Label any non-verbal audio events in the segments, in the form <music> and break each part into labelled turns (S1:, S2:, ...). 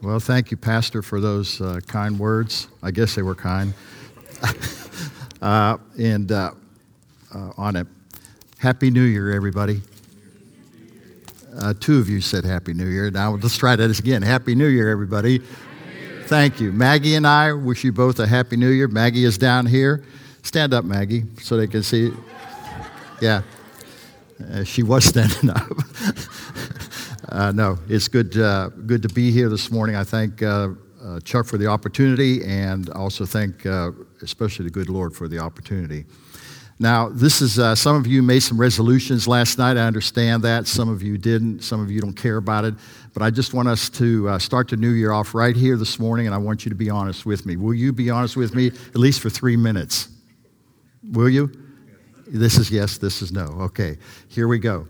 S1: Well, thank you, Pastor, for those uh, kind words. I guess they were kind. <laughs> uh, and uh, uh, on it, Happy New Year, everybody. Uh, two of you said Happy New Year. Now let's try that again. Happy New Year, everybody. Thank you. Maggie and I wish you both a Happy New Year. Maggie is down here. Stand up, Maggie, so they can see. Yeah. Uh, she was standing up. <laughs> uh, no, it's good, uh, good to be here this morning. I thank uh, uh, Chuck for the opportunity and also thank uh, especially the good Lord for the opportunity. Now, this is, some of you made some resolutions last night. I understand that. Some of you didn't. Some of you don't care about it. But I just want us to start the new year off right here this morning, and I want you to be honest with me. Will you be honest with me at least for three minutes? Will you? This is yes, this is no. Okay, here we go.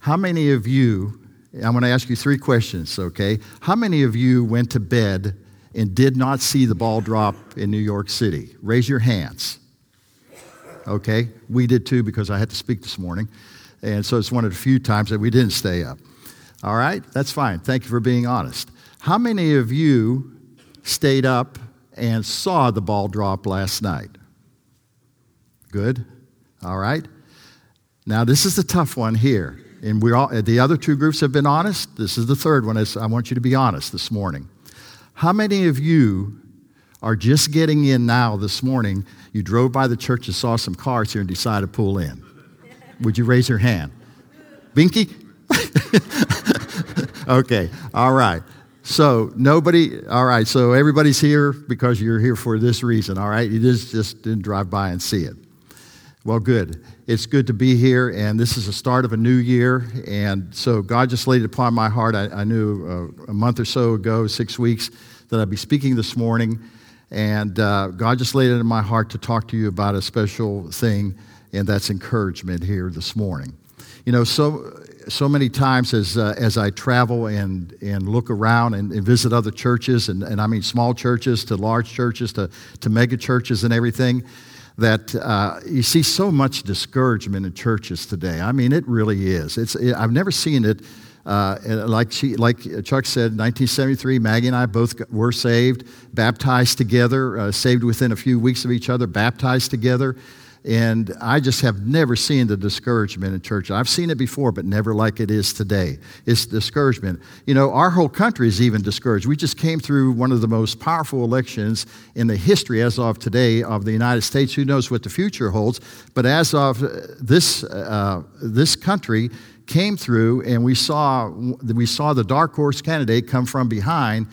S1: How many of you, I'm going to ask you three questions, okay? How many of you went to bed and did not see the ball drop in New York City? Raise your hands. Okay, we did too because I had to speak this morning. And so it's one of the few times that we didn't stay up. All right, that's fine. Thank you for being honest. How many of you stayed up and saw the ball drop last night? Good. All right? Now, this is the tough one here. And we all, the other two groups have been honest. This is the third one. I want you to be honest this morning. How many of you are just getting in now this morning? You drove by the church and saw some cars here and decided to pull in. Would you raise your hand? Binky? <laughs> okay, all right. So nobody, all right, so everybody's here because you're here for this reason, all right? You just, just didn't drive by and see it. Well, good. It's good to be here, and this is the start of a new year. And so God just laid it upon my heart. I, I knew uh, a month or so ago, six weeks, that I'd be speaking this morning. And uh, God just laid it in my heart to talk to you about a special thing, and that's encouragement here this morning. You know, so so many times as, uh, as I travel and, and look around and, and visit other churches, and, and I mean small churches to large churches to, to mega churches and everything, that uh, you see so much discouragement in churches today. I mean, it really is. It's, it, I've never seen it. Uh, like, she, like Chuck said, 1973, Maggie and I both were saved, baptized together, uh, saved within a few weeks of each other, baptized together. And I just have never seen the discouragement in church. I've seen it before, but never like it is today. It's discouragement. You know, our whole country is even discouraged. We just came through one of the most powerful elections in the history as of today of the United States. Who knows what the future holds? But as of this, uh, this country came through, and we saw, we saw the dark horse candidate come from behind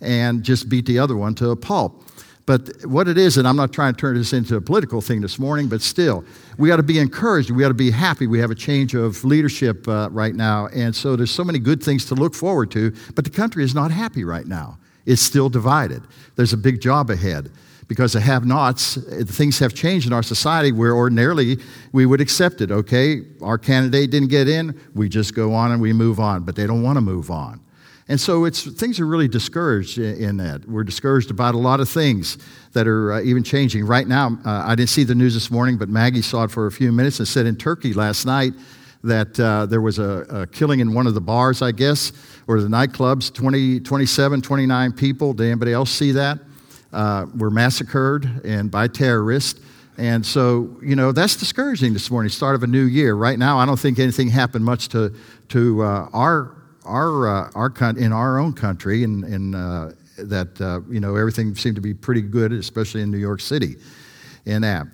S1: and just beat the other one to a pulp. But what it is, and I'm not trying to turn this into a political thing this morning, but still, we got to be encouraged. We got to be happy. We have a change of leadership uh, right now. And so there's so many good things to look forward to, but the country is not happy right now. It's still divided. There's a big job ahead because the have nots, things have changed in our society where ordinarily we would accept it. Okay, our candidate didn't get in, we just go on and we move on, but they don't want to move on. And so it's, things are really discouraged in that. We're discouraged about a lot of things that are uh, even changing. Right now, uh, I didn't see the news this morning, but Maggie saw it for a few minutes and said in Turkey last night that uh, there was a, a, killing in one of the bars, I guess, or the nightclubs. 20, 27, 29 people. Did anybody else see that? Uh, were massacred and by terrorists. And so, you know, that's discouraging this morning, start of a new year. Right now, I don't think anything happened much to, to uh, our our, uh, our in our own country, and, and uh, that uh, you know everything seemed to be pretty good, especially in New York City, in that.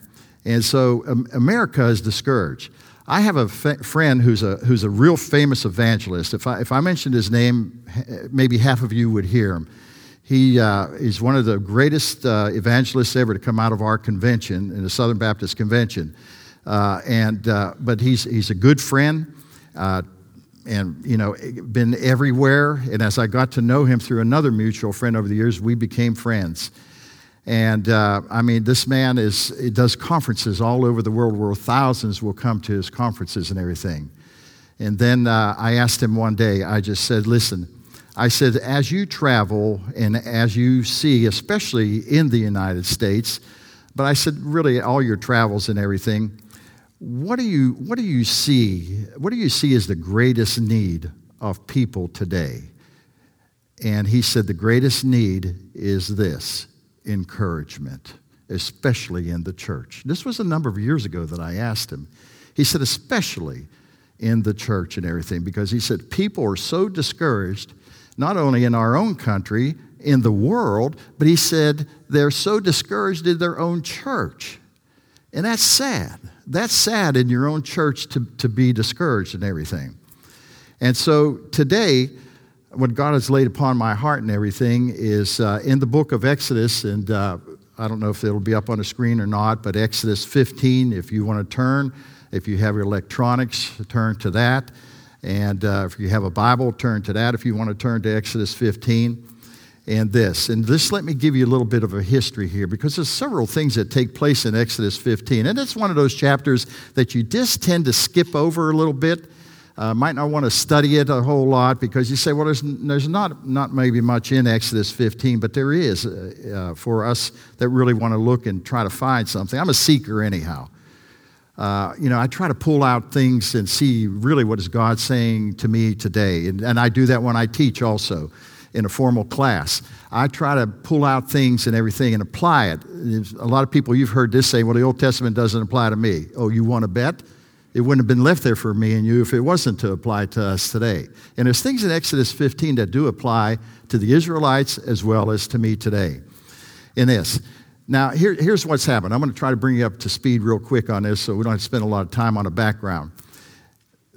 S1: And so um, America is discouraged. I have a f- friend who's a, who's a real famous evangelist. If I, if I mentioned his name, maybe half of you would hear him. He uh, is one of the greatest uh, evangelists ever to come out of our convention, in the Southern Baptist Convention. Uh, and, uh, but he's, he's a good friend. And you know been everywhere. And as i got to know him through another mutual friend over the years we became friends. And uh, i mean this man is does conferences all over the world where thousands will come to his conferences and everything. And then uh, i asked him one day i just said listen i said as you travel and as you see especially in the united states but i said really all your travels and everything what do you, what do you see? What do you see as the greatest need of people today? And he said the greatest need is this encouragement, especially in the church. This was a number of years ago that I asked him. He said, especially in the church and everything, because he said people are so discouraged, not only in our own country, in the world, but he said they're so discouraged in their own church. And that's sad. That's sad in your own church to, to be discouraged and everything. And so today, what God has laid upon my heart and everything is uh, in the book of Exodus, and uh, I don't know if it'll be up on the screen or not, but Exodus 15, if you want to turn, if you have your electronics, turn to that. And uh, if you have a Bible, turn to that. If you want to turn to Exodus 15 and this. And this, let me give you a little bit of a history here because there's several things that take place in Exodus 15. And it's one of those chapters that you just tend to skip over a little bit. Uh, might not want to study it a whole lot because you say, well, there's, there's not, not maybe much in Exodus 15, but there is uh, uh, for us that really want to look and try to find something. I'm a seeker, anyhow. Uh, you know, I try to pull out things and see really what is God saying to me today. And, and I do that when I teach also in a formal class. I try to pull out things and everything and apply it. A lot of people, you've heard this say, well, the Old Testament doesn't apply to me. Oh, you want to bet? It wouldn't have been left there for me and you if it wasn't to apply to us today. And there's things in Exodus 15 that do apply to the Israelites as well as to me today in this. Now, here, here's what's happened. I'm going to try to bring you up to speed real quick on this so we don't have to spend a lot of time on the background.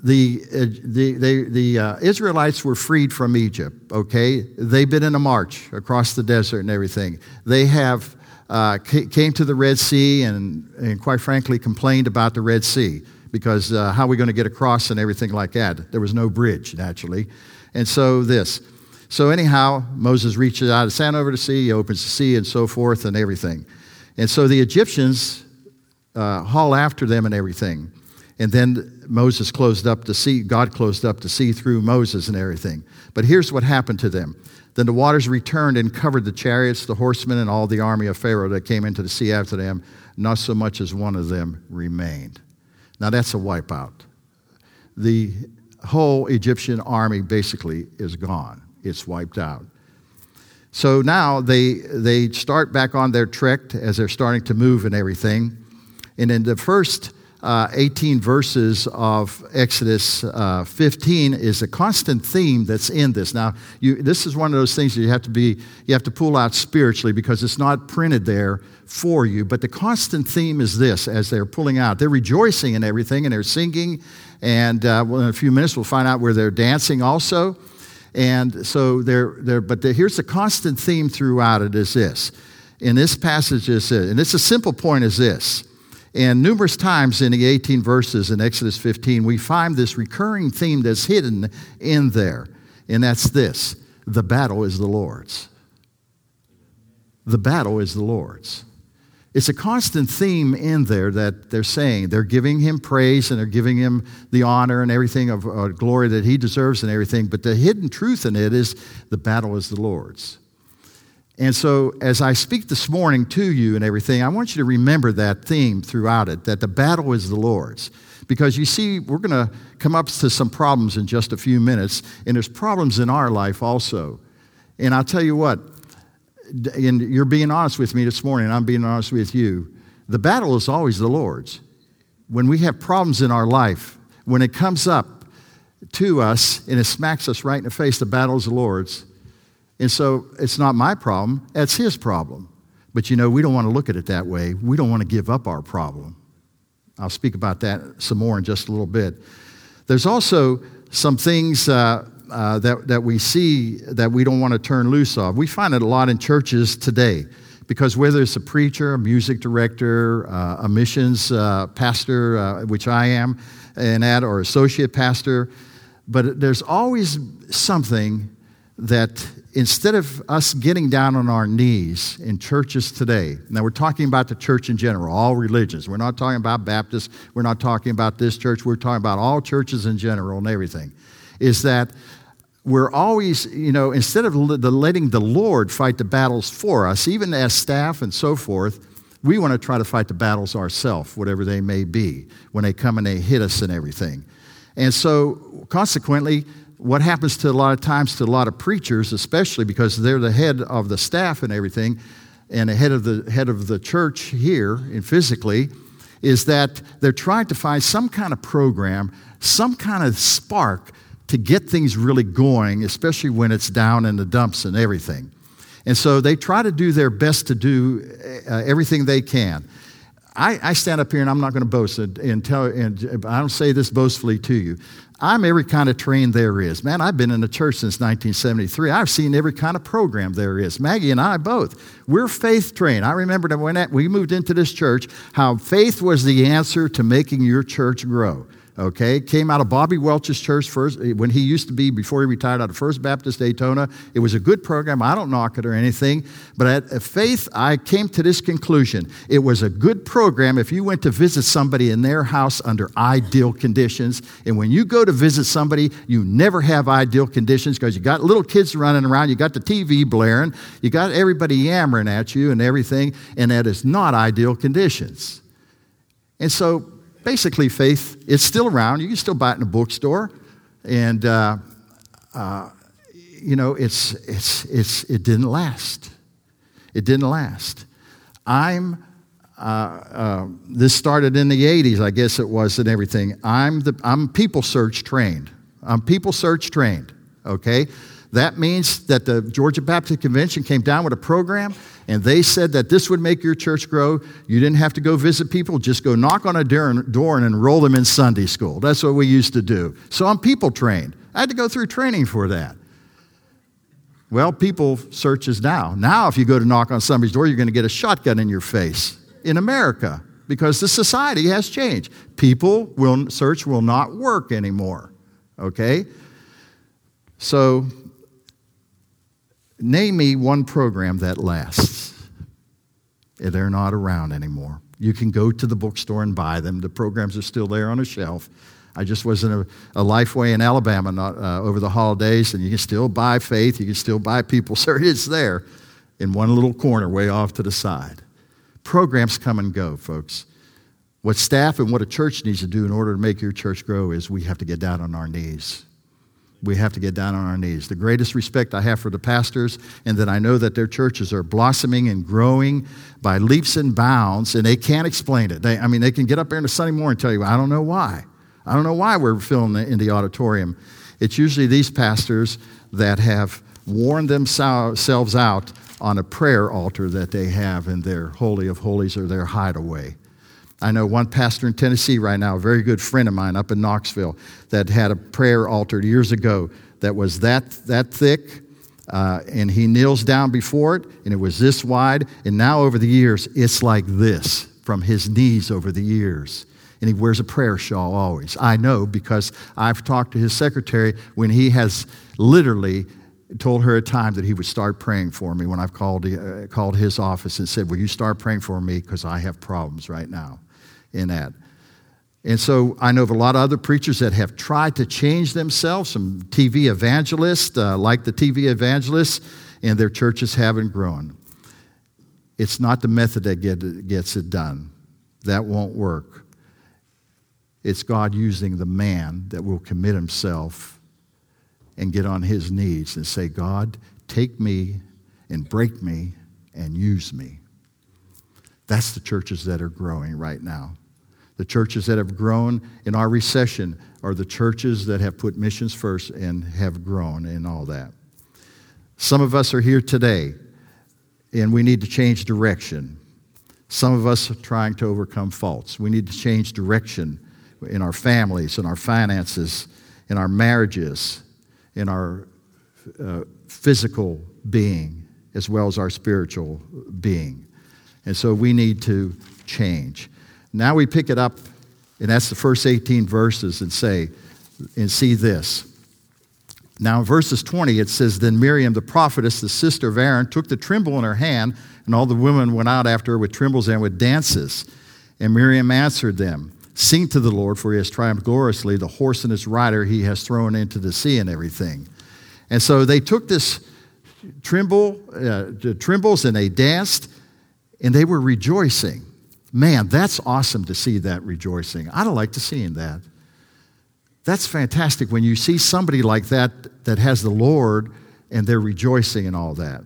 S1: The, uh, the, the uh, Israelites were freed from Egypt, okay? They've been in a march across the desert and everything. They have uh, came to the Red Sea and, and, quite frankly, complained about the Red Sea because uh, how are we going to get across and everything like that? There was no bridge, naturally. And so, this. So, anyhow, Moses reaches out of sand over the sea, he opens the sea, and so forth, and everything. And so the Egyptians uh, haul after them and everything. And then Moses closed up to see, God closed up to see through Moses and everything. But here's what happened to them. Then the waters returned and covered the chariots, the horsemen, and all the army of Pharaoh that came into the sea after them. Not so much as one of them remained. Now that's a wipeout. The whole Egyptian army basically is gone it's wiped out. So now they, they start back on their trek as they're starting to move and everything. And in the first uh, 18 verses of Exodus uh, 15 is a constant theme that's in this. Now, you, this is one of those things that you have to be, you have to pull out spiritually because it's not printed there for you. But the constant theme is this as they're pulling out. They're rejoicing and everything, and they're singing. And uh, well, in a few minutes, we'll find out where they're dancing also. And so there, there but the, here's the constant theme throughout it is this. In this passage is this, and it's a simple point is this. And numerous times in the 18 verses in Exodus 15, we find this recurring theme that's hidden in there. And that's this the battle is the Lord's. The battle is the Lord's. It's a constant theme in there that they're saying. They're giving him praise and they're giving him the honor and everything of uh, glory that he deserves and everything. But the hidden truth in it is the battle is the Lord's. And so, as I speak this morning to you and everything, I want you to remember that theme throughout it that the battle is the Lord's. Because you see, we're going to come up to some problems in just a few minutes, and there's problems in our life also. And I'll tell you what, and you're being honest with me this morning, I'm being honest with you. The battle is always the Lord's. When we have problems in our life, when it comes up to us and it smacks us right in the face, the battle is the Lord's. And so it's not my problem, that's His problem. But you know, we don't want to look at it that way. We don't want to give up our problem. I'll speak about that some more in just a little bit. There's also some things uh, uh, that, that we see that we don't want to turn loose of. We find it a lot in churches today because whether it's a preacher, a music director, uh, a missions uh, pastor, uh, which I am, and that, or associate pastor, but there's always something that instead of us getting down on our knees in churches today, now we're talking about the church in general, all religions. We're not talking about Baptists, we're not talking about this church, we're talking about all churches in general and everything, is that we're always, you know, instead of letting the Lord fight the battles for us, even as staff and so forth, we want to try to fight the battles ourselves, whatever they may be, when they come and they hit us and everything. And so, consequently, what happens to a lot of times to a lot of preachers, especially because they're the head of the staff and everything, and the head of the head of the church here and physically, is that they're trying to find some kind of program, some kind of spark to get things really going, especially when it's down in the dumps and everything. And so they try to do their best to do uh, everything they can. I, I, stand up here and I'm not going to boast and, and tell, and I don't say this boastfully to you. I'm every kind of trained there is. Man, I've been in the church since 1973. I've seen every kind of program there is. Maggie and I both. We're faith trained. I remember when we moved into this church, how faith was the answer to making your church grow okay? Came out of Bobby Welch's church first, eh, when he used to be, before he retired out of First Baptist Daytona. It was a good program. I don't knock it or anything. But at faith, I came to this conclusion. It was a good program if you went to visit somebody in their house under ideal conditions. And when you go to visit somebody, you never have ideal conditions because you got little kids running around, you got the TV blaring, you got everybody yammering at you and everything, and that is not ideal conditions. And so basically faith it's still around. You can still buy it in a bookstore. And uh, uh, you know it's, it's, it's, it didn't last. It didn't last. I'm uh, uh this started in the 80s i guess it was and everything. I'm, the, I'm people search trained. I'm people search trained okay that means that the Georgia Baptist Convention came down with a program and they said that this would make your church grow. You didn't have to go visit people, just go knock on a door and enroll them in Sunday school. That's what we used to do. So I'm people trained. I had to go through training for that. Well, people searches now. Now, if you go to knock on somebody's door, you're going to get a shotgun in your face in America because the society has changed. People will search will not work anymore. Okay? So Name me one program that lasts. They're not around anymore. You can go to the bookstore and buy them. The programs are still there on a shelf. I just was in a, a Lifeway in Alabama not, uh, over the holidays, and you can still buy faith. You can still buy people. <laughs> Sir, it's there in one little corner way off to the side. Programs come and go, folks. What staff and what a church needs to do in order to make your church grow is we have to get down on our knees we have to get down on our knees. The greatest respect I have for the pastors, and that I know that their churches are blossoming and growing by leaps and bounds, and they can't explain it. They, I mean, they can get up there on a Sunday morning and tell you, I don't know why. I don't know why we're filling in the auditorium. It's usually these pastors that have worn themselves out on a prayer altar that they have in their Holy of Holies or their hideaway. I know one pastor in Tennessee right now, a very good friend of mine up in Knoxville, that had a prayer altar years ago that was that, that thick, uh, and he kneels down before it, and it was this wide, and now over the years, it's like this from his knees over the years. And he wears a prayer shawl always. I know because I've talked to his secretary when he has literally told her a time that he would start praying for me when I've called, uh, called his office and said, Will you start praying for me? Because I have problems right now in that. And so I know of a lot of other preachers that have tried to change themselves, some TV evangelists, uh, like the TV evangelists, and their churches haven't grown. It's not the method that get, gets it done. That won't work. It's God using the man that will commit himself and get on his knees and say, God, take me and break me and use me. That's the churches that are growing right now. The churches that have grown in our recession are the churches that have put missions first and have grown and all that. Some of us are here today and we need to change direction. Some of us are trying to overcome faults. We need to change direction in our families, in our finances, in our marriages, in our uh, physical being, as well as our spiritual being. And so we need to change. Now we pick it up, and that's the first 18 verses, and say, and see this. Now, in verses 20, it says, Then Miriam, the prophetess, the sister of Aaron, took the timbrel in her hand, and all the women went out after her with timbrels and with dances. And Miriam answered them, Sing to the Lord, for he has triumphed gloriously. The horse and its rider he has thrown into the sea and everything. And so they took this timbrel, uh, the timbrels, and they danced, and they were rejoicing. Man, that's awesome to see that rejoicing. I'd like to see that. That's fantastic when you see somebody like that that has the Lord and they're rejoicing and all that.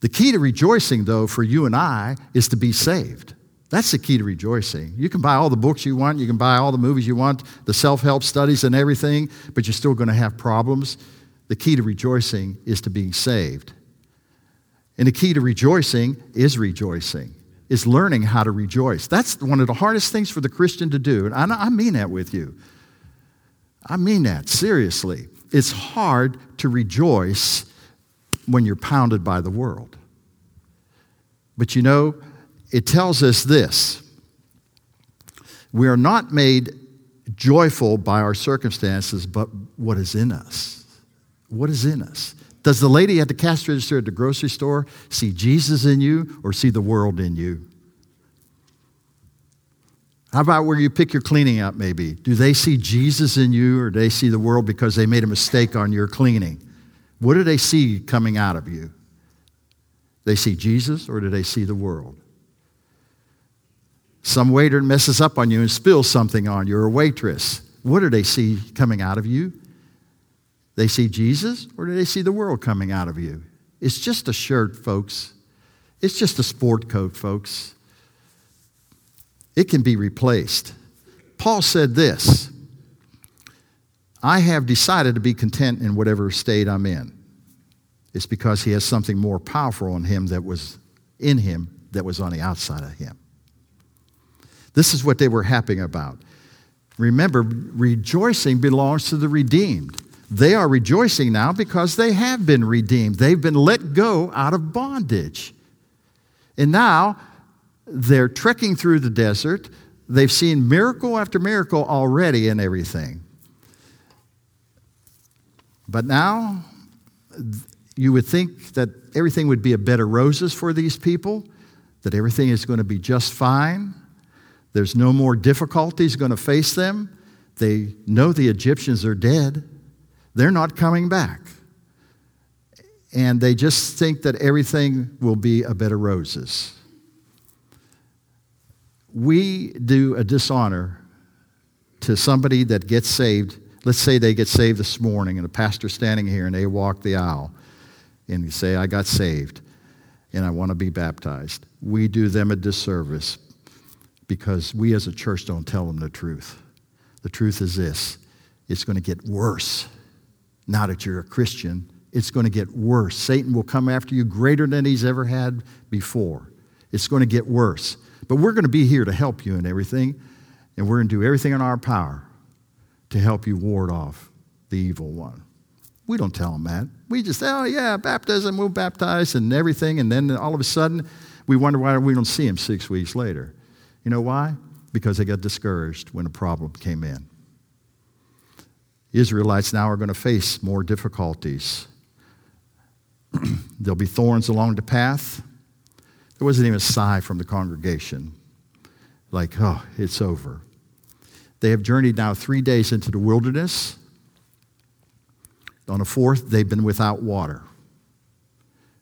S1: The key to rejoicing, though, for you and I, is to be saved. That's the key to rejoicing. You can buy all the books you want, you can buy all the movies you want, the self help studies and everything, but you're still going to have problems. The key to rejoicing is to being saved. And the key to rejoicing is rejoicing, is learning how to rejoice. That's one of the hardest things for the Christian to do. And I mean that with you. I mean that, seriously. It's hard to rejoice when you're pounded by the world. But you know, it tells us this we are not made joyful by our circumstances, but what is in us. What is in us? Does the lady at the cash register at the grocery store see Jesus in you or see the world in you? How about where you pick your cleaning up, maybe? Do they see Jesus in you or do they see the world because they made a mistake on your cleaning? What do they see coming out of you? They see Jesus or do they see the world? Some waiter messes up on you and spills something on you, or a waitress. What do they see coming out of you? They see Jesus or do they see the world coming out of you? It's just a shirt, folks. It's just a sport coat, folks. It can be replaced. Paul said this I have decided to be content in whatever state I'm in. It's because he has something more powerful in him that was in him that was on the outside of him. This is what they were happy about. Remember, rejoicing belongs to the redeemed. They are rejoicing now because they have been redeemed. They've been let go out of bondage. And now they're trekking through the desert. They've seen miracle after miracle already and everything. But now you would think that everything would be a bed of roses for these people, that everything is going to be just fine. There's no more difficulties going to face them. They know the Egyptians are dead. They're not coming back. And they just think that everything will be a bed of roses. We do a dishonor to somebody that gets saved. Let's say they get saved this morning, and a pastor standing here, and they walk the aisle, and you say, I got saved, and I want to be baptized. We do them a disservice because we as a church don't tell them the truth. The truth is this it's going to get worse now that you're a Christian, it's going to get worse. Satan will come after you greater than he's ever had before. It's going to get worse. But we're going to be here to help you in everything, and we're going to do everything in our power to help you ward off the evil one. We don't tell them that. We just say, oh, yeah, baptism, we'll baptize and everything, and then all of a sudden, we wonder why we don't see him six weeks later. You know why? Because they got discouraged when a problem came in. Israelites now are going to face more difficulties. <clears throat> There'll be thorns along the path. There wasn't even a sigh from the congregation, like, oh, it's over. They have journeyed now three days into the wilderness. On the fourth, they've been without water.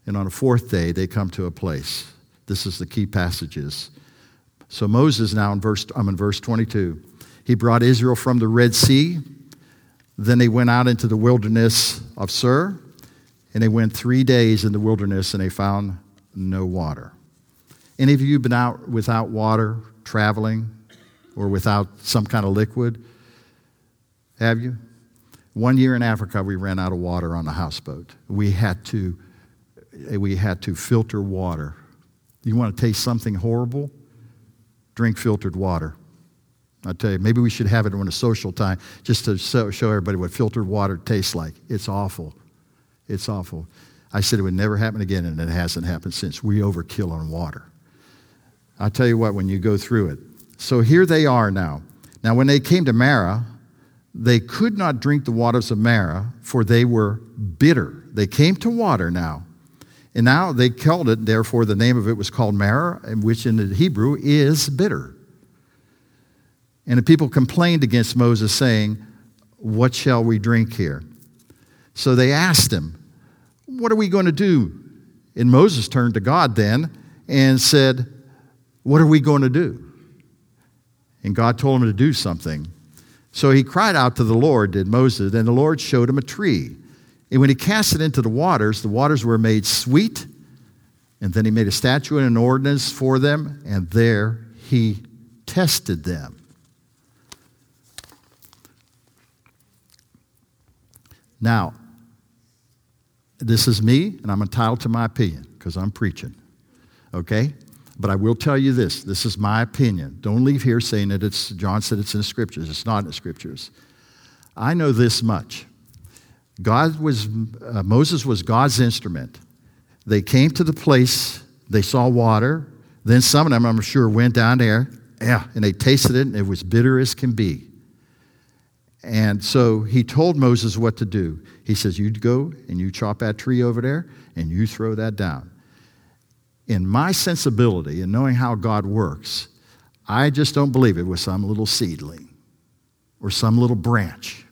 S1: And on the fourth day, they come to a place. This is the key passages. So Moses now in verse I'm in verse 22. He brought Israel from the Red Sea then they went out into the wilderness of Shur, and they went three days in the wilderness and they found no water. Any of you been out without water, traveling, or without some kind of liquid? Have you? One year in Africa, we ran out of water on the houseboat. We had to, we had to filter water. You want to taste something horrible? Drink filtered water. I tell you, maybe we should have it on a social time just to show, everybody what filtered water tastes like. It's awful. It's awful. I said it would never happen again, and it hasn't happened since. We overkill on water. I'll tell you what, when you go through it. So here they are now. Now, when they came to Marah, they could not drink the waters of Marah, for they were bitter. They came to water now. And now they called it, therefore, the name of it was called Marah, which in the Hebrew is bitter. And the people complained against Moses, saying, What shall we drink here? So they asked him, What are we going to do? And Moses turned to God then and said, What are we going to do? And God told him to do something. So he cried out to the Lord, did Moses, and the Lord showed him a tree. And when he cast it into the waters, the waters were made sweet. And then he made a statute and an ordinance for them, and there he tested them. Now, this is me, and I'm entitled to my opinion because I'm preaching. Okay? But I will tell you this this is my opinion. Don't leave here saying that it's, John said it's in the scriptures. It's not in the scriptures. I know this much. God was, uh, Moses was God's instrument. They came to the place, they saw water. Then some of them, I'm sure, went down there, yeah, and they tasted it, and it was bitter as can be. And so he told Moses what to do. He says, You go and you chop that tree over there, and you throw that down in my sensibility and knowing how God works, I just don't believe it was some little seedling or some little branch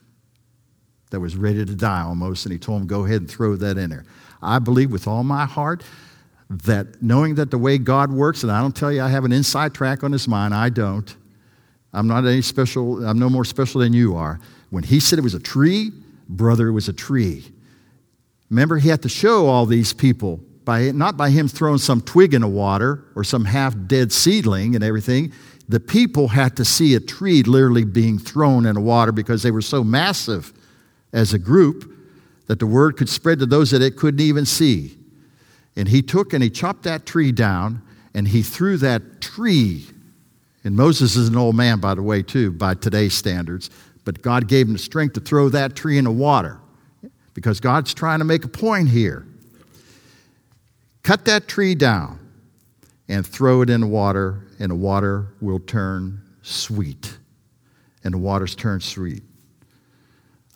S1: that was ready to die almost, and he told him, Go ahead and throw that in there. I believe with all my heart that knowing that the way God works, and I don't tell you I have an inside track on his mind, I don't. I'm not any special, I'm no more special than you are. When he said it was a tree, brother, it was a tree. Remember, he had to show all these people by, not by him throwing some twig in the water or some half dead seedling and everything. The people had to see a tree literally being thrown in the water because they were so massive as a group that the word could spread to those that it couldn't even see. And he took and he chopped that tree down and he threw that tree. And Moses is an old man, by the way, too, by today's standards. But God gave him the strength to throw that tree in the water because God's trying to make a point here. Cut that tree down and throw it in the water, and the water will turn sweet. And the waters turn sweet.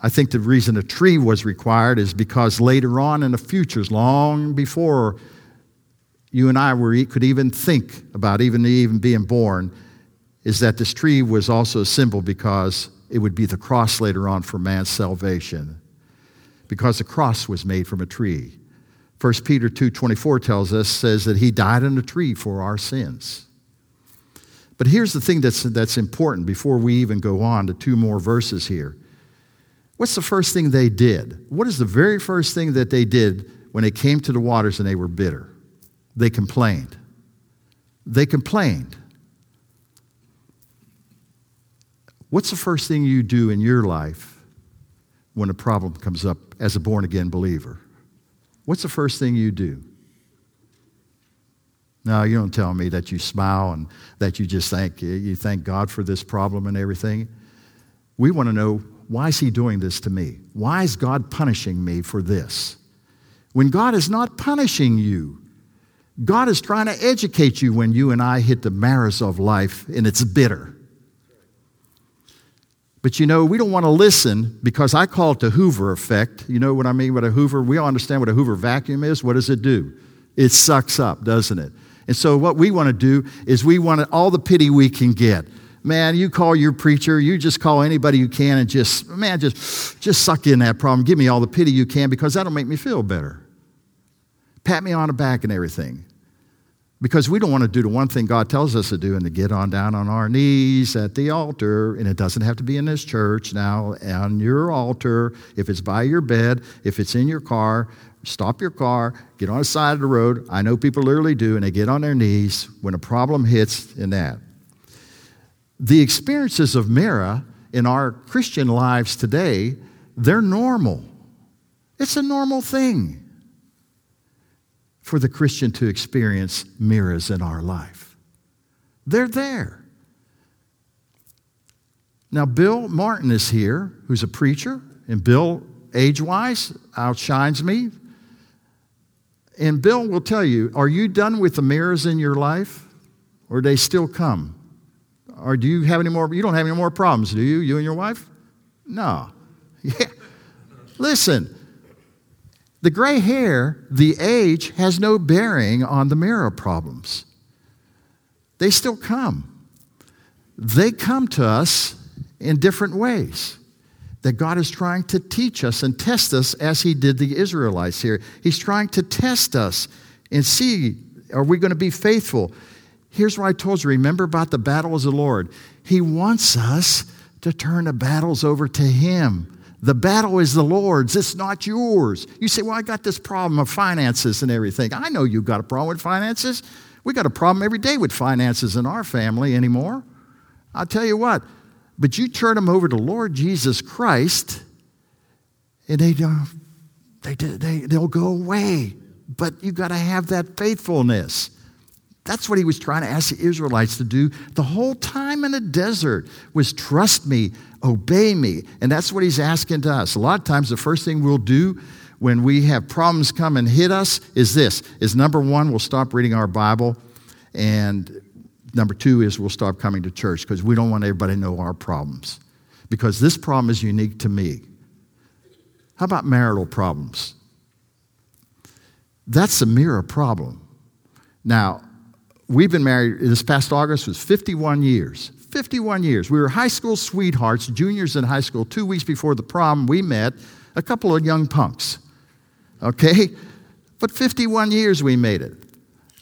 S1: I think the reason a tree was required is because later on in the futures, long before you and I were, could even think about even, even being born, is that this tree was also a symbol because it would be the cross later on for man's salvation. Because the cross was made from a tree. 1 Peter 2:24 tells us says that he died on a tree for our sins. But here's the thing that's, that's important before we even go on to two more verses here. What's the first thing they did? What is the very first thing that they did when they came to the waters and they were bitter? They complained. They complained. What's the first thing you do in your life when a problem comes up as a born again believer? What's the first thing you do? No, you don't tell me that you smile and that you just thank you thank God for this problem and everything. We want to know why is he doing this to me? Why is God punishing me for this? When God is not punishing you, God is trying to educate you when you and I hit the Marahs of life and it's bitter. But you know, we don't want to listen because I call it the Hoover effect. You know what I mean by a Hoover? We all understand what a Hoover vacuum is. What does it do? It sucks up, doesn't it? And so what we want to do is we want all the pity we can get. Man, you call your preacher, you just call anybody you can and just, man, just, just suck in that problem. Give me all the pity you can because that'll make me feel better. Pat me on the back and everything. Because we don't want to do the one thing God tells us to do and to get on down on our knees at the altar. And it doesn't have to be in this church now, on your altar. If it's by your bed, if it's in your car, stop your car, get on the side of the road. I know people literally do, and they get on their knees when a problem hits in that. The experiences of Marah in our Christian lives today, they're normal. It's a normal thing for the Christian to experience Marahs in our life. They're there. Now, Bill Martin is here, who's a preacher, and Bill, age wise, outshines me. And Bill will tell you are you done with the Marahs in your life, or they still come? Or do you have any more? You don't have any more problems, do you, you and your wife? No. <laughs> Yeah. Listen, the gray hair, the age, has no bearing on the Marah problems. They still come. They come to us in different ways that God is trying to teach us and test us as He did the Israelites here. He's trying to test us and see are we going to be faithful? Here's what I told you remember about the battle of the Lord. He wants us to turn the battles over to Him. The battle is the Lord's, it's not yours. You say, Well, I got this problem of finances and everything. I know you've got a problem with finances. We got a problem every day with finances in our family anymore. I'll tell you what, but you turn them over to Lord Jesus Christ, and they, they, they, they'll go away. But you've got to have that faithfulness. That's what he was trying to ask the Israelites to do the whole time in the desert was trust me, obey me. And that's what he's asking to us. A lot of times the first thing we'll do when we have problems come and hit us is this is number 1 we'll stop reading our Bible and number 2 is we'll stop coming to church because we don't want everybody to know our problems. Because this problem is unique to me. How about marital problems? That's a Marah problem. Now, we've been married, this past August was 51 years. 51 years. We were high school sweethearts, juniors in high school. Two weeks before the prom, we met a couple of young punks. Okay? But 51 years we made it.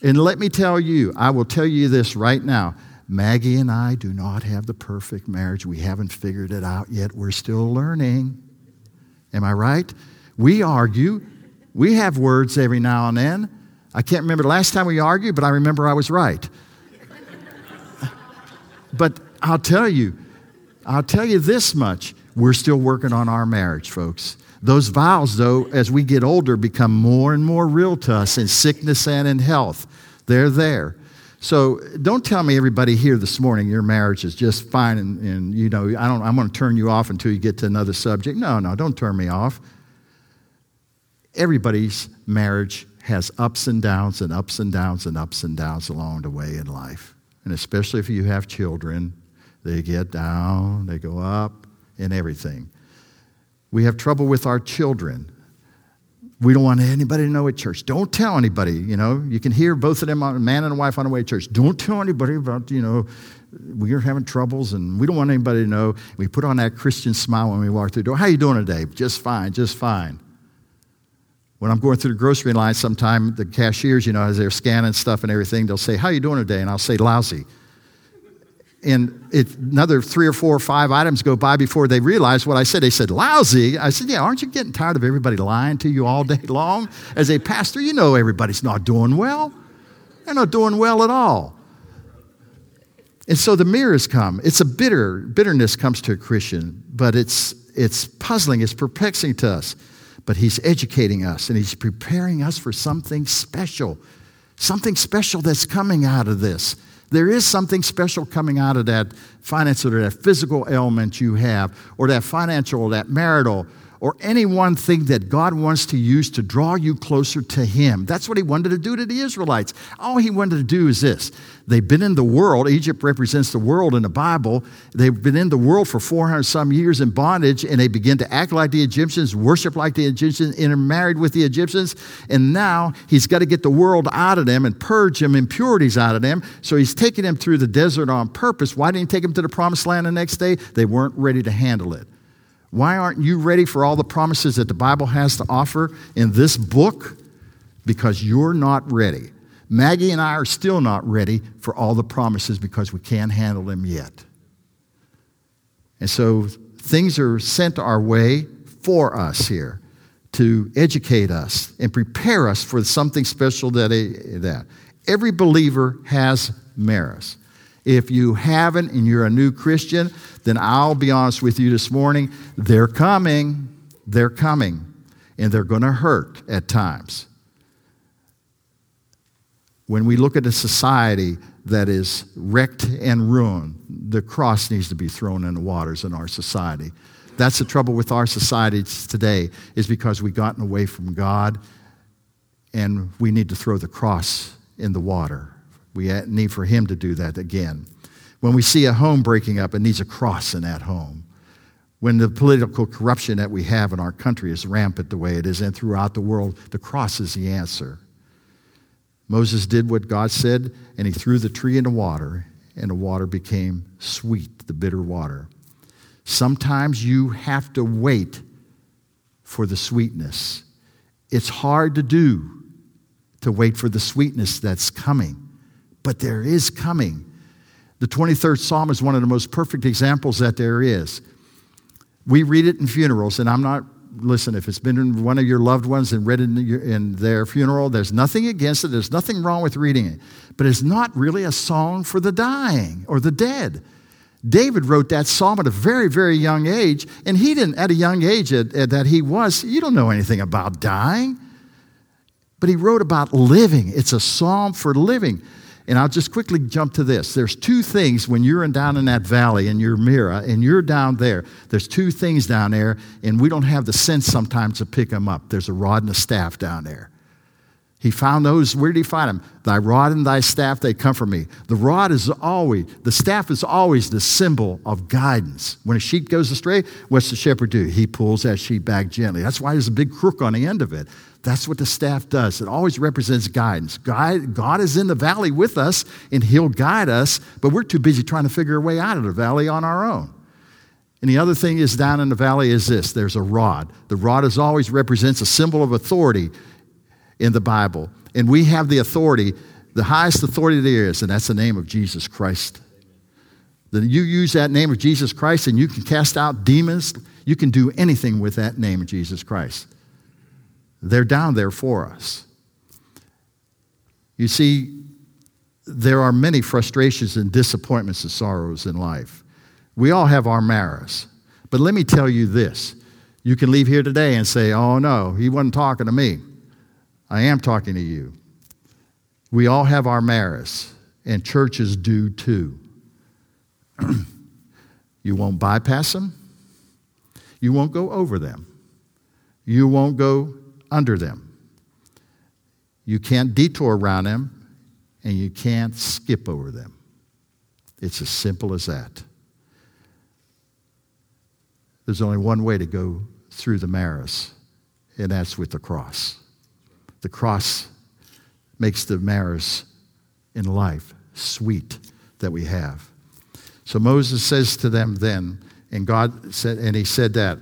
S1: And let me tell you, I will tell you this right now. Maggie and I do not have the perfect marriage. We haven't figured it out yet. We're still learning. Am I right? We argue. We have words every now and then. I can't remember the last time we argued, but I remember I was right. But I'll tell you, I'll tell you this much. We're still working on our marriage, folks. Those vows, though, as we get older, become more and more real to us in sickness and in health. They're there. So don't tell me everybody here this morning your marriage is just fine and, and you know, I don't, I'm going to turn you off until you get to another subject. No, no, don't turn me off. Everybody's marriage has ups and downs and ups and downs and ups and downs along the way in life. And especially if you have children, they get down, they go up, and everything. We have trouble with our children. We don't want anybody to know at church. Don't tell anybody, you know. You can hear both of them, a man and a wife on the way to church. Don't tell anybody about, you know, we're having troubles and we don't want anybody to know. We put on that Christian smile when we walk through the door. How you doing today? Just fine, just fine. When I'm going through the grocery line, sometime the cashiers, you know, as they're scanning stuff and everything, they'll say, How you doing today? And I'll say, Lousy. And it, another three or four or five items go by before they realize what I said. They said, Lousy. I said, Yeah, aren't you getting tired of everybody lying to you all day <laughs> long? As a pastor, you know everybody's not doing well. They're not doing well at all. And so the Marahs come. It's a bitter, bitterness comes to a Christian, but it's, it's puzzling, it's perplexing to us but He's educating us and He's preparing us for something special. Something special that's coming out of this. There is something special coming out of that financial or that physical ailment you have, or that financial, or that marital, or any one thing that God wants to use to draw you closer to Him. That's what He wanted to do to the Israelites. All He wanted to do is this they've been in the world. Egypt represents the world in the Bible. They've been in the world for 400 some years in bondage, and they begin to act like the Egyptians, worship like the Egyptians, intermarried with the Egyptians. And now He's got to get the world out of them and purge them impurities out of them. So He's taking them through the desert on purpose. Why didn't He take them to the promised land the next day? They weren't ready to handle it. Why aren't you ready for all the promises that the Bible has to offer in this book? Because you're not ready. Maggie and I are still not ready for all the promises because we can't handle them yet. And so things are sent our way for us here to educate us and prepare us for something special that, that. every believer has merits. If you haven't and you're a new Christian, then I'll be honest with you this morning. They're coming. They're coming. And they're going to hurt at times. When we look at a society that is wrecked and ruined, the cross needs to be thrown in the waters in our society. That's the trouble with our society today, is because we've gotten away from God and we need to throw the cross in the water. We need for Him to do that again. When we see a home breaking up, it needs a cross in that home. When the political corruption that we have in our country is rampant the way it is and throughout the world, the cross is the answer. Moses did what God said, and he threw the tree in the water, and the water became sweet, the bitter water. Sometimes you have to wait for the sweetness. It's hard to do to wait for the sweetness that's coming but there is coming. The 23rd Psalm is one of the most perfect examples that there is. We read it in funerals, and I'm not, listen, if it's been in one of your loved ones and read in, your, in their funeral, there's nothing against it. There's nothing wrong with reading it. But it's not really a song for the dying or the dead. David wrote that psalm at a very, very young age, and he didn't, at a young age at, at that he was, you don't know anything about dying. But he wrote about living. It's a psalm for living. And I'll just quickly jump to this. There's two things when you're in, down in that valley in your Marah and you're down there. There's two things down there, and we don't have the sense sometimes to pick them up. There's a rod and a staff down there. He found those. Where did he find them? Thy rod and thy staff, they comfort me. The rod is always, the staff is always the symbol of guidance. When a sheep goes astray, what's the shepherd do? He pulls that sheep back gently. That's why there's a big crook on the end of it. That's what the staff does. It always represents guidance. God, is in the valley with us, and He'll guide us, but we're too busy trying to figure a way out of the valley on our own. And the other thing is down in the valley is this there's a rod. The rod is always represents a symbol of authority in the Bible. And we have the authority, the highest authority there is, and that's the name of Jesus Christ. Then you use that name of Jesus Christ and you can cast out demons. You can do anything with that name of Jesus Christ. They're down there for us. You see, there are many frustrations and disappointments and sorrows in life. We all have our Marahs. But let me tell you this you can leave here today and say, oh no, he wasn't talking to me. I am talking to you. We all have our Marahs, and churches do too. <clears throat> you won't bypass them, you won't go over them, you won't go under them. You can't detour around them, and you can't skip over them. It's as simple as that. There's only one way to go through the Marahs, and that's with the cross. The cross makes the Marahs in life sweet that we have. So Moses says to them then, and God said, and he said that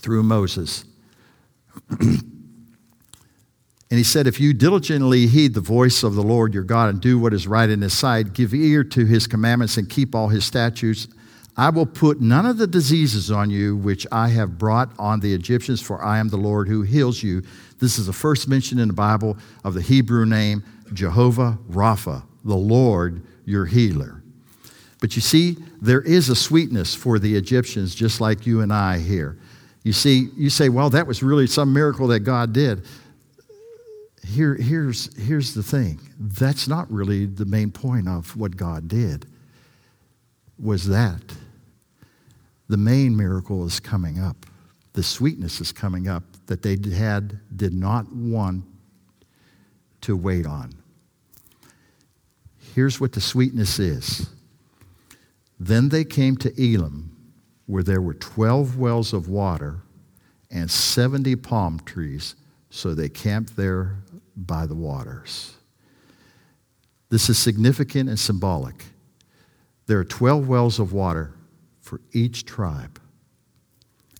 S1: through Moses. <clears throat> and he said, If you diligently heed the voice of the Lord your God and do what is right in his sight, give ear to his commandments and keep all his statutes, I will put none of the diseases on you which I have brought on the Egyptians, for I am the Lord who heals you. This is the first mention in the Bible of the Hebrew name Jehovah Rapha, the Lord your healer. But you see, there is a sweetness for the Egyptians, just like you and I here. You see, you say, well, that was really some miracle that God did. Here, here's, here's the thing that's not really the main point of what God did, was that the main miracle is coming up. The sweetness is coming up that they had did not want to wait on. Here's what the sweetness is. Then they came to Elim, where there were 12 wells of water and 70 palm trees, so they camped there by the waters. This is significant and symbolic. There are 12 wells of water for each tribe.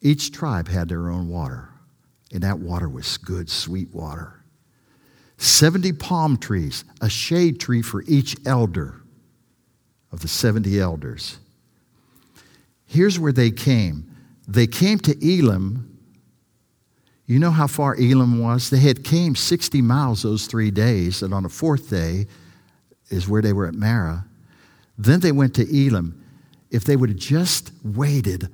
S1: Each tribe had their own water, and that water was good, sweet water. 70 palm trees, a shade tree for each elder of the 70 elders. Here's where they came. They came to Elim. You know how far Elim was? They had came 60 miles those three days, and on the fourth day is where they were at Marah. Then they went to Elim if they would have just waited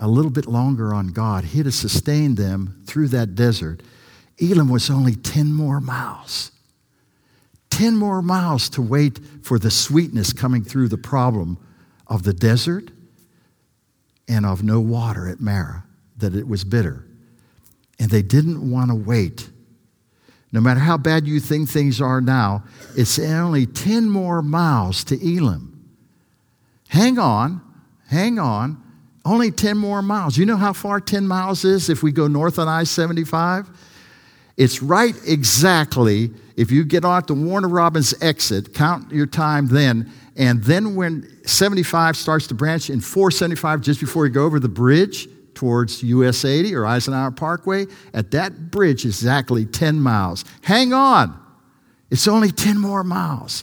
S1: a little bit longer on God, He'd have sustained them through that desert. Elim was only 10 more miles. 10 more miles to wait for the sweetness coming through the problem of the desert and of no water at Marah, that it was bitter. And they didn't want to wait. No matter how bad you think things are now, it's only 10 more miles to Elim. Hang on, hang on. Only 10 more miles. You know how far 10 miles is if we go north on I 75? It's right exactly if you get off the Warner Robins exit, count your time then, and then when 75 starts to branch in 475, just before you go over the bridge towards US 80 or Eisenhower Parkway, at that bridge exactly 10 miles. Hang on, it's only 10 more miles.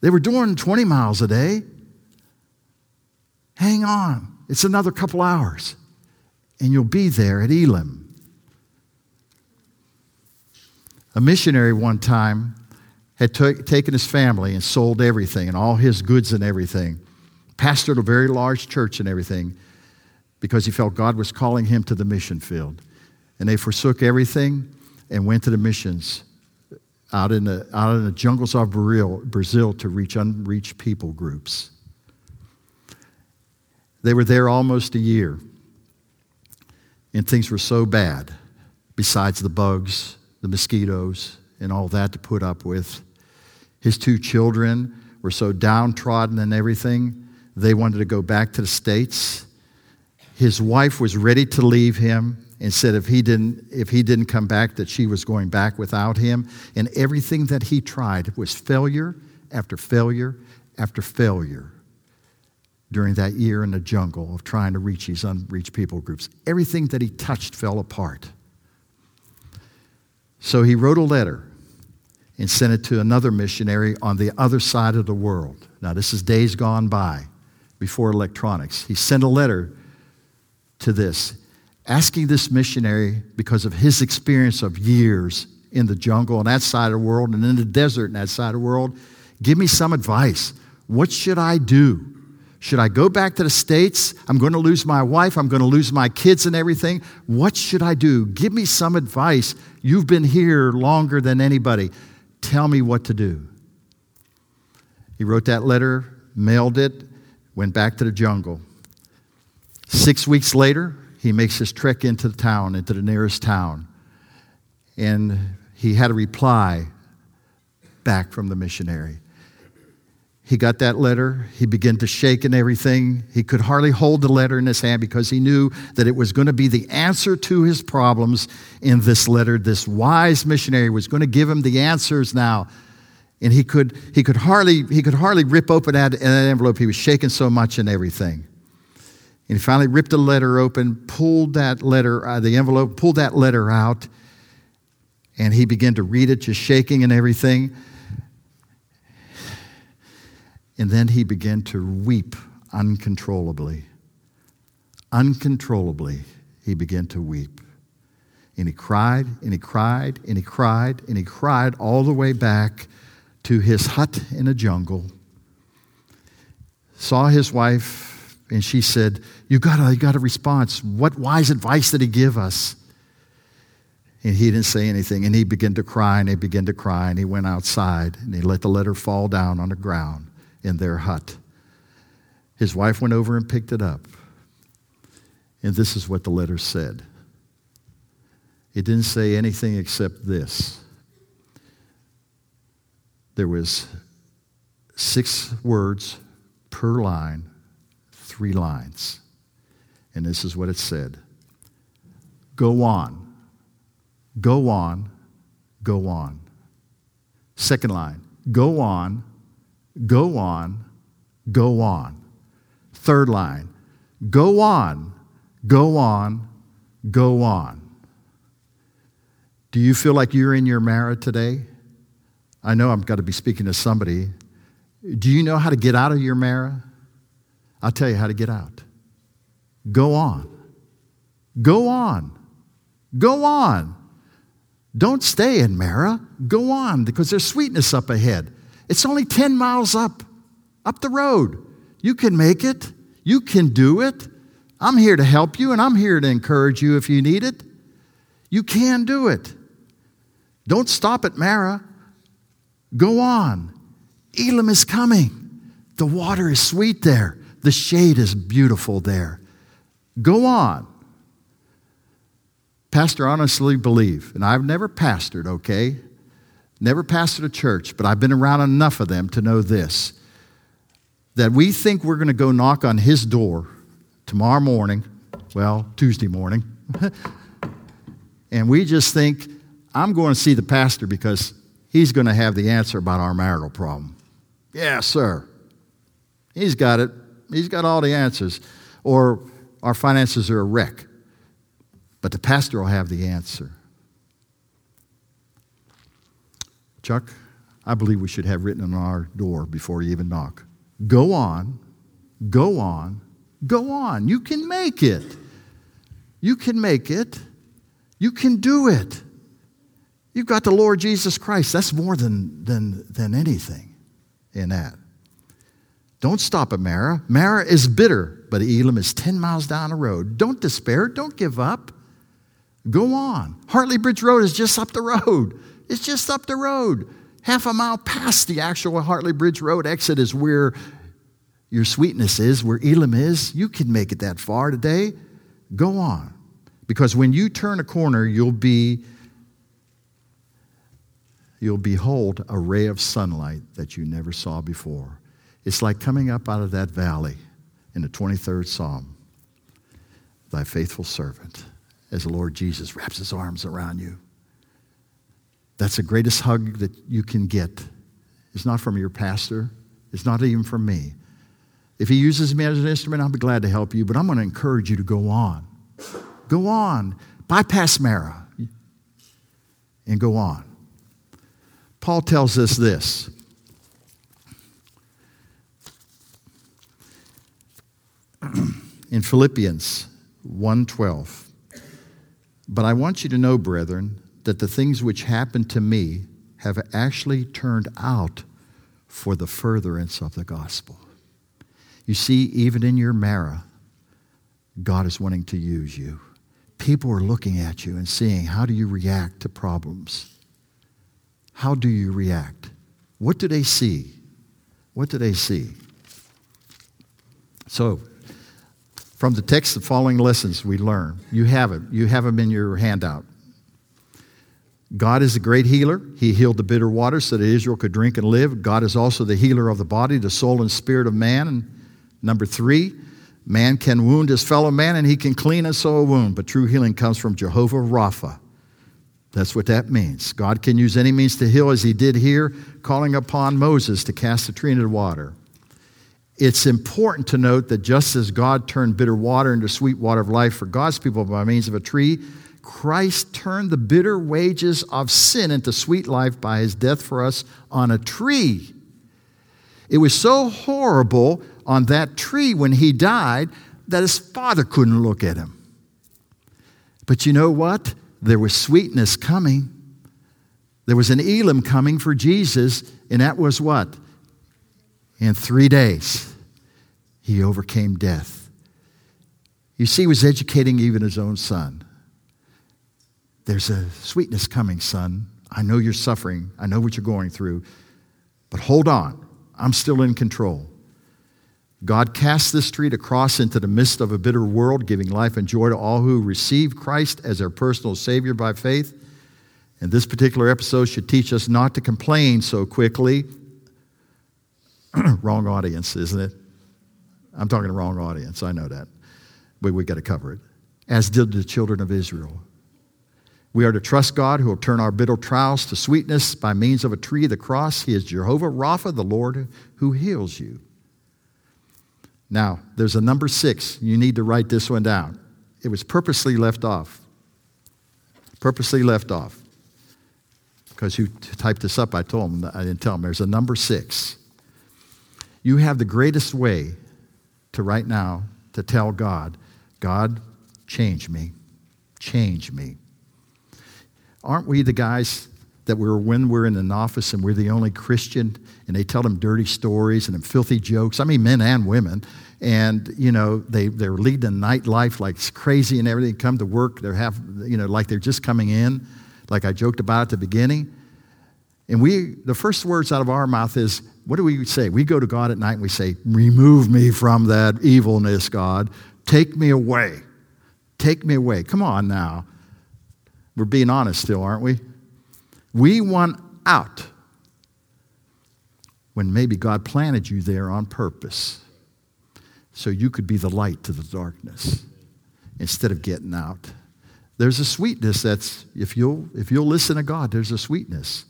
S1: They were doing 20 miles a day. Hang on. It's another couple hours, and you'll be there at Elim. A missionary one time had t- taken his family and sold everything and all his goods and everything, pastored a very large church and everything because he felt God was calling him to the mission field. And they forsook everything and went to the missions out in the, out in the jungles of Brazil, Brazil to reach unreached people groups. They were there almost a year, and things were so bad, besides the bugs, the mosquitoes, and all that to put up with. His two children were so downtrodden and everything, they wanted to go back to the States. His wife was ready to leave him and said if he didn't if he didn't come back that she was going back without him and everything that he tried was failure after failure after failure during that year in the jungle of trying to reach these unreached people groups everything that he touched fell apart so he wrote a letter and sent it to another missionary on the other side of the world now this is days gone by before electronics he sent a letter to this asking this missionary, because of his experience of years in the jungle on that side of the world and in the desert in that side of the world, give me some advice. What should I do? Should I go back to the States? I'm going to lose my wife. I'm going to lose my kids and everything. What should I do? Give me some advice. You've been here longer than anybody. Tell me what to do. He wrote that letter, mailed it, went back to the jungle. Six weeks later, he makes his trek into the town, into the nearest town. And he had a reply back from the missionary. He got that letter. He began to shake and everything. He could hardly hold the letter in his hand because he knew that it was going to be the answer to his problems in this letter. This wise missionary was going to give him the answers now. And he could, he could, hardly, he could hardly rip open that, that envelope. He was shaking so much and everything. And he finally ripped the letter open, pulled that letter, uh, the envelope, pulled that letter out, and he began to read it, just shaking and everything. And then he began to weep uncontrollably. Uncontrollably, he began to weep. And he cried, and he cried, and he cried, and he cried all the way back to his hut in a jungle. Saw his wife and she said, You got a, you got a response. What wise advice did he give us? And he didn't say anything. And he began to cry, and he began to cry, and he went outside, and he let the letter fall down on the ground in their hut. His wife went over and picked it up. And this is what the letter said. It didn't say anything except this. There was six words per line three lines. And this is what it said Go on, go on, go on. Second line Go on, go on, go on. Third line Go on, go on, go on. Do you feel like you're in your Marah today? I know I've got to be speaking to somebody. Do you know how to get out of your Marah? I'll tell you how to get out. Go on. Go on. Go on. Don't stay in Marah. Go on because there's sweetness up ahead. It's only 10 miles up, up the road. You can make it. You can do it. I'm here to help you and I'm here to encourage you if you need it. You can do it. Don't stop at Marah. Go on. Elim is coming. The water is sweet there. The shade is beautiful there. Go on. Pastor, honestly believe, and I've never pastored, okay? Never pastored a church, but I've been around enough of them to know this that we think we're going to go knock on his door tomorrow morning, well, Tuesday morning, <laughs> and we just think, I'm going to see the pastor because he's going to have the answer about our marital problem. Yeah, sir. He's got it. He's got all the answers. Or our finances are a wreck. But the pastor will have the answer. Chuck, I believe we should have written on our door before you even knock. Go on, go on, go on. You can make it. You can make it. You can do it. You've got the Lord Jesus Christ. That's more than, than, than anything in that. Don't stop at Marah. Marah is bitter, but Elim is 10 miles down the road. Don't despair. Don't give up. Go on. Hartley Bridge Road is just up the road. It's just up the road. Half a mile past the actual Hartley Bridge Road exit is where your sweetness is, where Elim is. You can make it that far today. Go on. Because when you turn a corner, you'll be you'll behold a ray of sunlight that you never saw before. It's like coming up out of that valley in the 23rd Psalm. Thy faithful servant, as the Lord Jesus wraps his arms around you. That's the greatest hug that you can get. It's not from your pastor, it's not even from me. If he uses me as an instrument, I'll be glad to help you, but I'm going to encourage you to go on. Go on. Bypass Marah and go on. Paul tells us this. in Philippians 1:12. But I want you to know, brethren, that the things which happened to me have actually turned out for the furtherance of the gospel. You see, even in your Marah, God is wanting to use you. People are looking at you and seeing how do you react to problems? How do you react? What do they see? What do they see? So, from the text, the following lessons we learn. You have it. You have them in your handout. God is a great healer. He healed the bitter water so that Israel could drink and live. God is also the healer of the body, the soul, and spirit of man. And number three, man can wound his fellow man and he can clean and sew a wound, but true healing comes from Jehovah Rapha. That's what that means. God can use any means to heal, as he did here, calling upon Moses to cast the tree into the water. It's important to note that just as God turned bitter water into sweet water of life for God's people by means of a tree, Christ turned the bitter wages of sin into sweet life by his death for us on a tree. It was so horrible on that tree when he died that his father couldn't look at him. But you know what? There was sweetness coming. There was an Elim coming for Jesus, and that was what? In three days, he overcame death. You see, he was educating even his own son. There's a sweetness coming, son. I know you're suffering. I know what you're going through. But hold on. I'm still in control. God cast this tree to cross into the midst of a bitter world, giving life and joy to all who receive Christ as their personal Savior by faith. And this particular episode should teach us not to complain so quickly. <clears throat> wrong audience, isn't it? I'm talking to wrong audience. I know that. But we got to cover it. As did the children of Israel. We are to trust God who will turn our bitter trials to sweetness by means of a tree, the cross. He is Jehovah Rapha, the Lord who heals you. Now, there's a number six. You need to write this one down. It was purposely left off. Purposely left off. Because you typed this up, I told him, I didn't tell him. There's a number six. You have the greatest way to right now to tell God, God, change me. Change me. Aren't we the guys that we're when we're in an office and we're the only Christian and they tell them dirty stories and them filthy jokes? I mean, men and women. And, you know, they, they're leading a nightlife like it's crazy and everything. Come to work, they're half, you know, like they're just coming in, like I joked about at the beginning. And we, the first words out of our mouth is, what do we say? We go to God at night and we say, Remove me from that evilness, God. Take me away. Take me away. Come on now. We're being honest still, aren't we? We want out when maybe God planted you there on purpose so you could be the light to the darkness instead of getting out. There's a sweetness that's, if you'll, if you'll listen to God, there's a sweetness.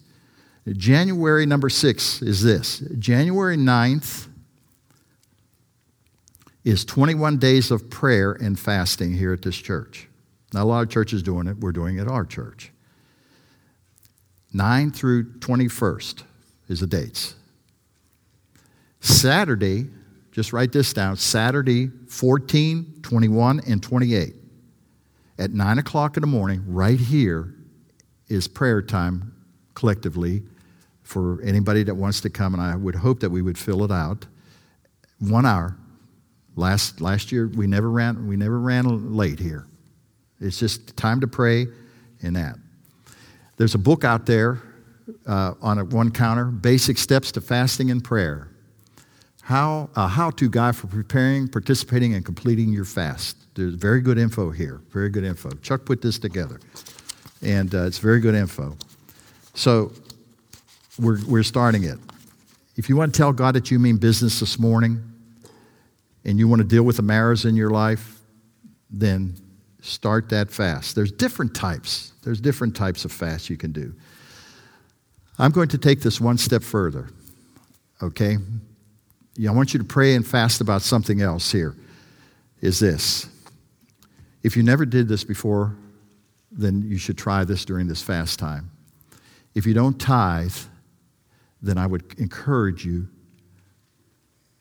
S1: January number six is this January 9th is 21 days of prayer and fasting here at this church. Not a lot of churches doing it. We're doing it at our church. 9 through 21st is the dates. Saturday, just write this down Saturday 14, 21, and 28. At 9 o'clock in the morning, right here, is prayer time collectively for anybody that wants to come, and I would hope that we would fill it out. One hour. Last, last year, we never, ran, we never ran late here. It's just time to pray and that. There's a book out there uh, on a, one counter Basic Steps to Fasting and Prayer. How, a how to guide for preparing, participating, and completing your fast. There's very good info here. Very good info. Chuck put this together, and uh, it's very good info. So, we're, we're starting it. If you want to tell God that you mean business this morning and you want to deal with the matters in your life, then start that fast. There's different types. There's different types of fast you can do. I'm going to take this one step further. Okay? I want you to pray and fast about something else here. Is this. If you never did this before, then you should try this during this fast time. If you don't tithe, then I would encourage you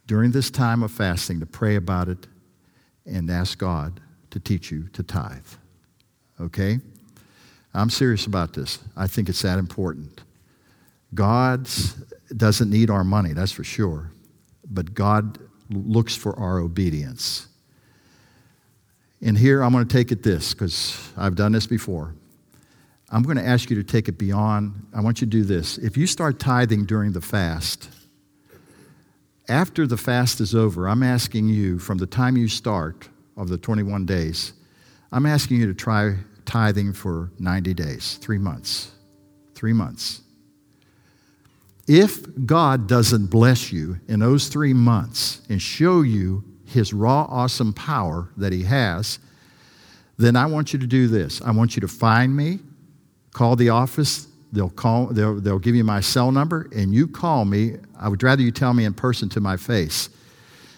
S1: during this time of fasting to pray about it and ask God to teach you to tithe. Okay? I'm serious about this. I think it's that important. God doesn't need our money, that's for sure. But God looks for our obedience. And here I'm going to take it this because I've done this before. I'm going to ask you to take it beyond. I want you to do this. If you start tithing during the fast, after the fast is over, I'm asking you from the time you start of the 21 days, I'm asking you to try tithing for 90 days, three months. Three months. If God doesn't bless you in those three months and show you his raw, awesome power that he has, then I want you to do this. I want you to find me Call the office. They'll, call, they'll, they'll give you my cell number, and you call me. I would rather you tell me in person to my face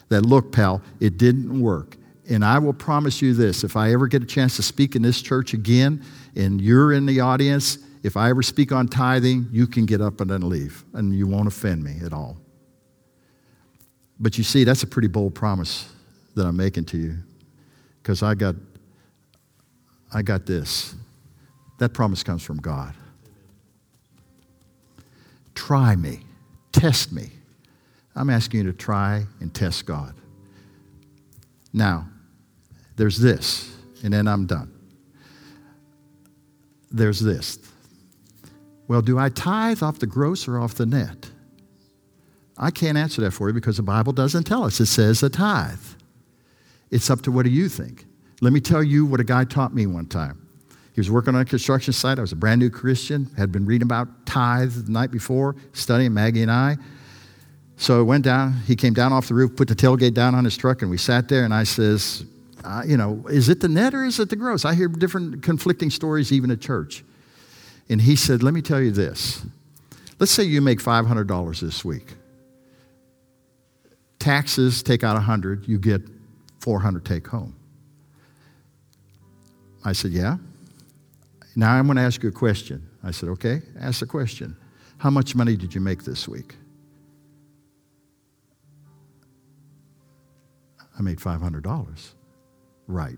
S1: that, look, pal, it didn't work. And I will promise you this if I ever get a chance to speak in this church again, and you're in the audience, if I ever speak on tithing, you can get up and then leave, and you won't offend me at all. But you see, that's a pretty bold promise that I'm making to you because I got, I got this. That promise comes from God. Try me, test me. I'm asking you to try and test God. Now, there's this, and then I'm done. There's this. Well, do I tithe off the gross or off the net? I can't answer that for you because the Bible doesn't tell us. It says a tithe. It's up to what do you think. Let me tell you what a guy taught me one time. He was working on a construction site. I was a brand new Christian, had been reading about tithe the night before, studying Maggie and I. So I went down. He came down off the roof, put the tailgate down on his truck, and we sat there. And I says, uh, you know, is it the net or is it the gross? I hear different conflicting stories even at church. And he said, let me tell you this. Let's say you make $500 this week. Taxes take out 100, you get 400 take home. I said, yeah. Now I'm going to ask you a question. I said, okay, ask the question. How much money did you make this week? I made $500. Right.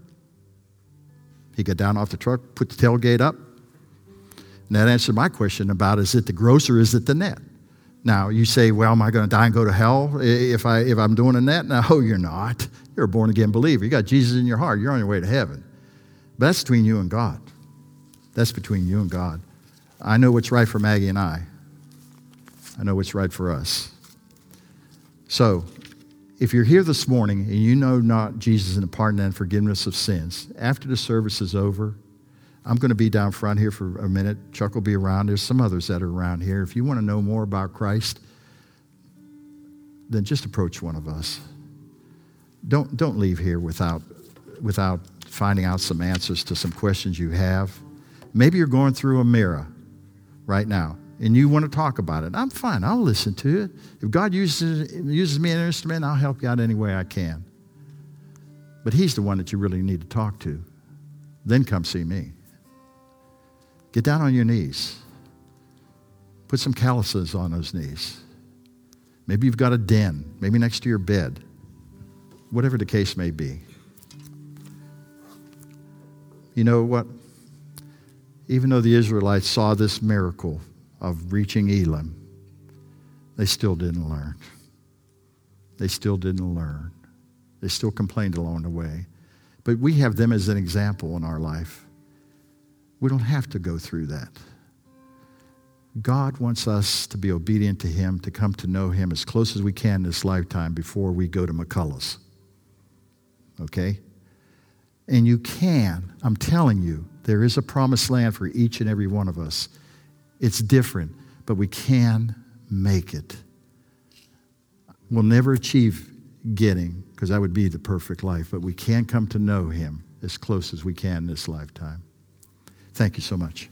S1: He got down off the truck, put the tailgate up. And that answered my question about is it the gross or is it the net? Now, you say, well, am I going to die and go to hell if, I, if I'm doing a net? No, <laughs> you're not. You're a born again believer. You got Jesus in your heart. You're on your way to heaven. But that's between you and God. That's between you and God. I know what's right for Maggie and I. I know what's right for us. So, if you're here this morning and you know not Jesus and the pardon and forgiveness of sins, after the service is over, I'm going to be down front here for a minute. Chuck will be around. There's some others that are around here. If you want to know more about Christ, then just approach one of us. Don't, don't leave here without, without finding out some answers to some questions you have. Maybe you're going through a Marah right now and you want to talk about it. I'm fine. I'll listen to it. If God uses, uses me as an instrument, I'll help you out any way I can. But He's the one that you really need to talk to. Then come see me. Get down on your knees. Put some calluses on those knees. Maybe you've got a den, maybe next to your bed, whatever the case may be. You know what? Even though the Israelites saw this miracle of reaching Elim, they still didn't learn. They still didn't learn. They still complained along the way. But we have them as an example in our life. We don't have to go through that. God wants us to be obedient to Him, to come to know Him as close as we can this lifetime before we go to McCullough's. Okay? And you can, I'm telling you, there is a promised land for each and every one of us. It's different, but we can make it. We'll never achieve getting, because that would be the perfect life, but we can come to know Him as close as we can this lifetime. Thank you so much.